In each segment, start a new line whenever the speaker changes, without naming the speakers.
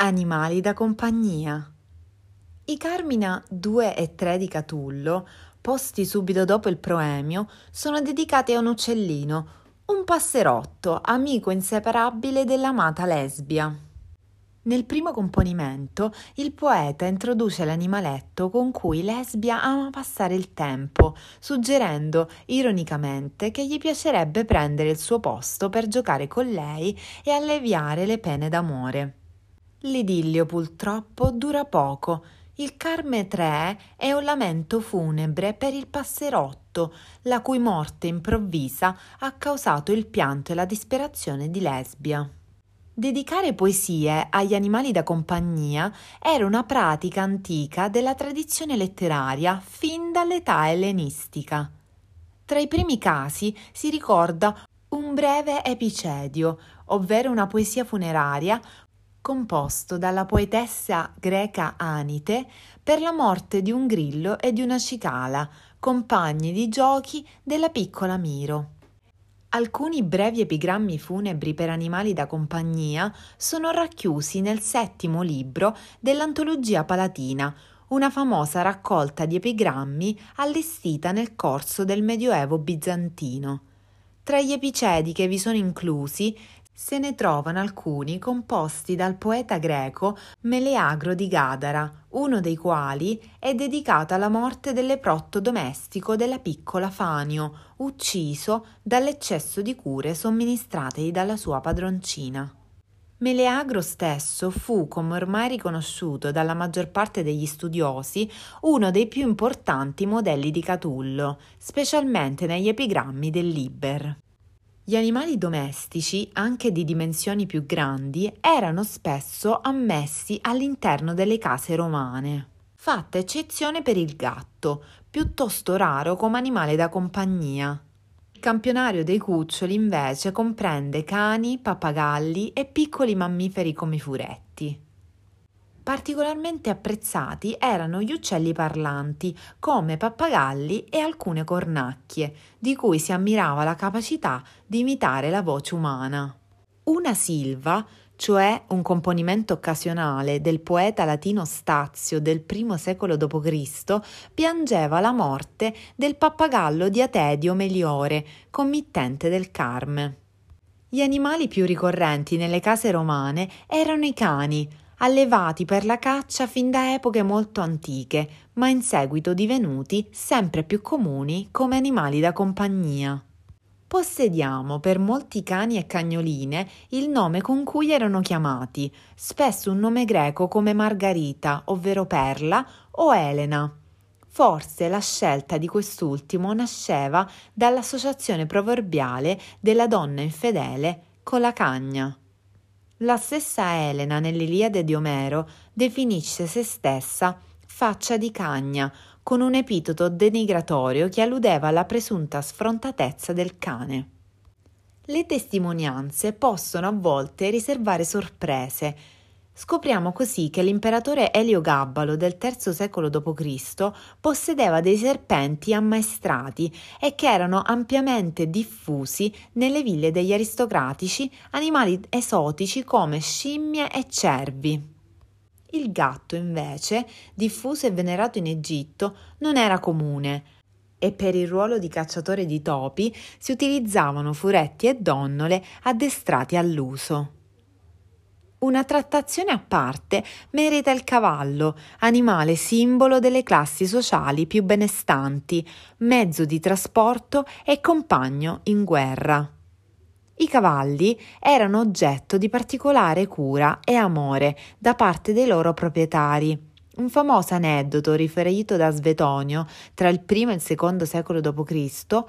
Animali da compagnia. I Carmina 2 e 3 di Catullo, posti subito dopo il proemio, sono dedicati a un uccellino, un passerotto, amico inseparabile dell'amata lesbia. Nel primo componimento il poeta introduce l'animaletto con cui Lesbia ama passare il tempo, suggerendo ironicamente che gli piacerebbe prendere il suo posto per giocare con lei e alleviare le pene d'amore. L'idillio purtroppo dura poco. Il Carme 3 è un lamento funebre per il passerotto, la cui morte improvvisa ha causato il pianto e la disperazione di Lesbia. Dedicare poesie agli animali da compagnia era una pratica antica della tradizione letteraria fin dall'età ellenistica. Tra i primi casi si ricorda un breve epicedio, ovvero una poesia funeraria composto dalla poetessa greca Anite per la morte di un grillo e di una cicala, compagni di giochi della piccola Miro. Alcuni brevi epigrammi funebri per animali da compagnia sono racchiusi nel settimo libro dell'antologia palatina, una famosa raccolta di epigrammi allestita nel corso del Medioevo bizantino. Tra gli epicedi che vi sono inclusi se ne trovano alcuni composti dal poeta greco Meleagro di Gadara, uno dei quali è dedicato alla morte dell'eprotto domestico della piccola Fanio, ucciso dall'eccesso di cure somministrategli dalla sua padroncina. Meleagro stesso fu, come ormai riconosciuto dalla maggior parte degli studiosi, uno dei più importanti modelli di Catullo, specialmente negli epigrammi del Liber. Gli animali domestici, anche di dimensioni più grandi, erano spesso ammessi all'interno delle case romane, fatta eccezione per il gatto, piuttosto raro come animale da compagnia. Il campionario dei cuccioli invece comprende cani, pappagalli e piccoli mammiferi come i furetti. Particolarmente apprezzati erano gli uccelli parlanti, come pappagalli e alcune cornacchie, di cui si ammirava la capacità di imitare la voce umana. Una silva, cioè un componimento occasionale del poeta latino Stazio del I secolo d.C., piangeva la morte del pappagallo di Atedio Meliore, committente del Carme. Gli animali più ricorrenti nelle case romane erano i cani, allevati per la caccia fin da epoche molto antiche, ma in seguito divenuti sempre più comuni come animali da compagnia. Possediamo per molti cani e cagnoline il nome con cui erano chiamati, spesso un nome greco come Margarita, ovvero Perla, o Elena. Forse la scelta di quest'ultimo nasceva dall'associazione proverbiale della donna infedele con la cagna. La stessa Elena nell'Iliade di Omero definisce se stessa faccia di cagna, con un epiteto denigratorio che alludeva alla presunta sfrontatezza del cane. Le testimonianze possono a volte riservare sorprese, Scopriamo così che l'imperatore Elio Gabbalo del III secolo d.C. possedeva dei serpenti ammaestrati e che erano ampiamente diffusi nelle ville degli aristocratici animali esotici come scimmie e cervi. Il gatto, invece, diffuso e venerato in Egitto, non era comune, e per il ruolo di cacciatore di topi si utilizzavano furetti e donnole addestrati all'uso. Una trattazione a parte merita il cavallo, animale simbolo delle classi sociali più benestanti, mezzo di trasporto e compagno in guerra. I cavalli erano oggetto di particolare cura e amore da parte dei loro proprietari. Un famoso aneddoto riferito da Svetonio tra il I e il II secolo d.C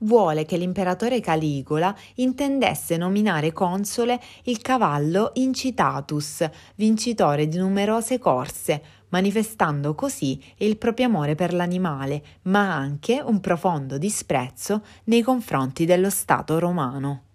vuole che l'imperatore Caligola intendesse nominare console il cavallo Incitatus, vincitore di numerose corse, manifestando così il proprio amore per l'animale, ma anche un profondo disprezzo nei confronti dello Stato romano.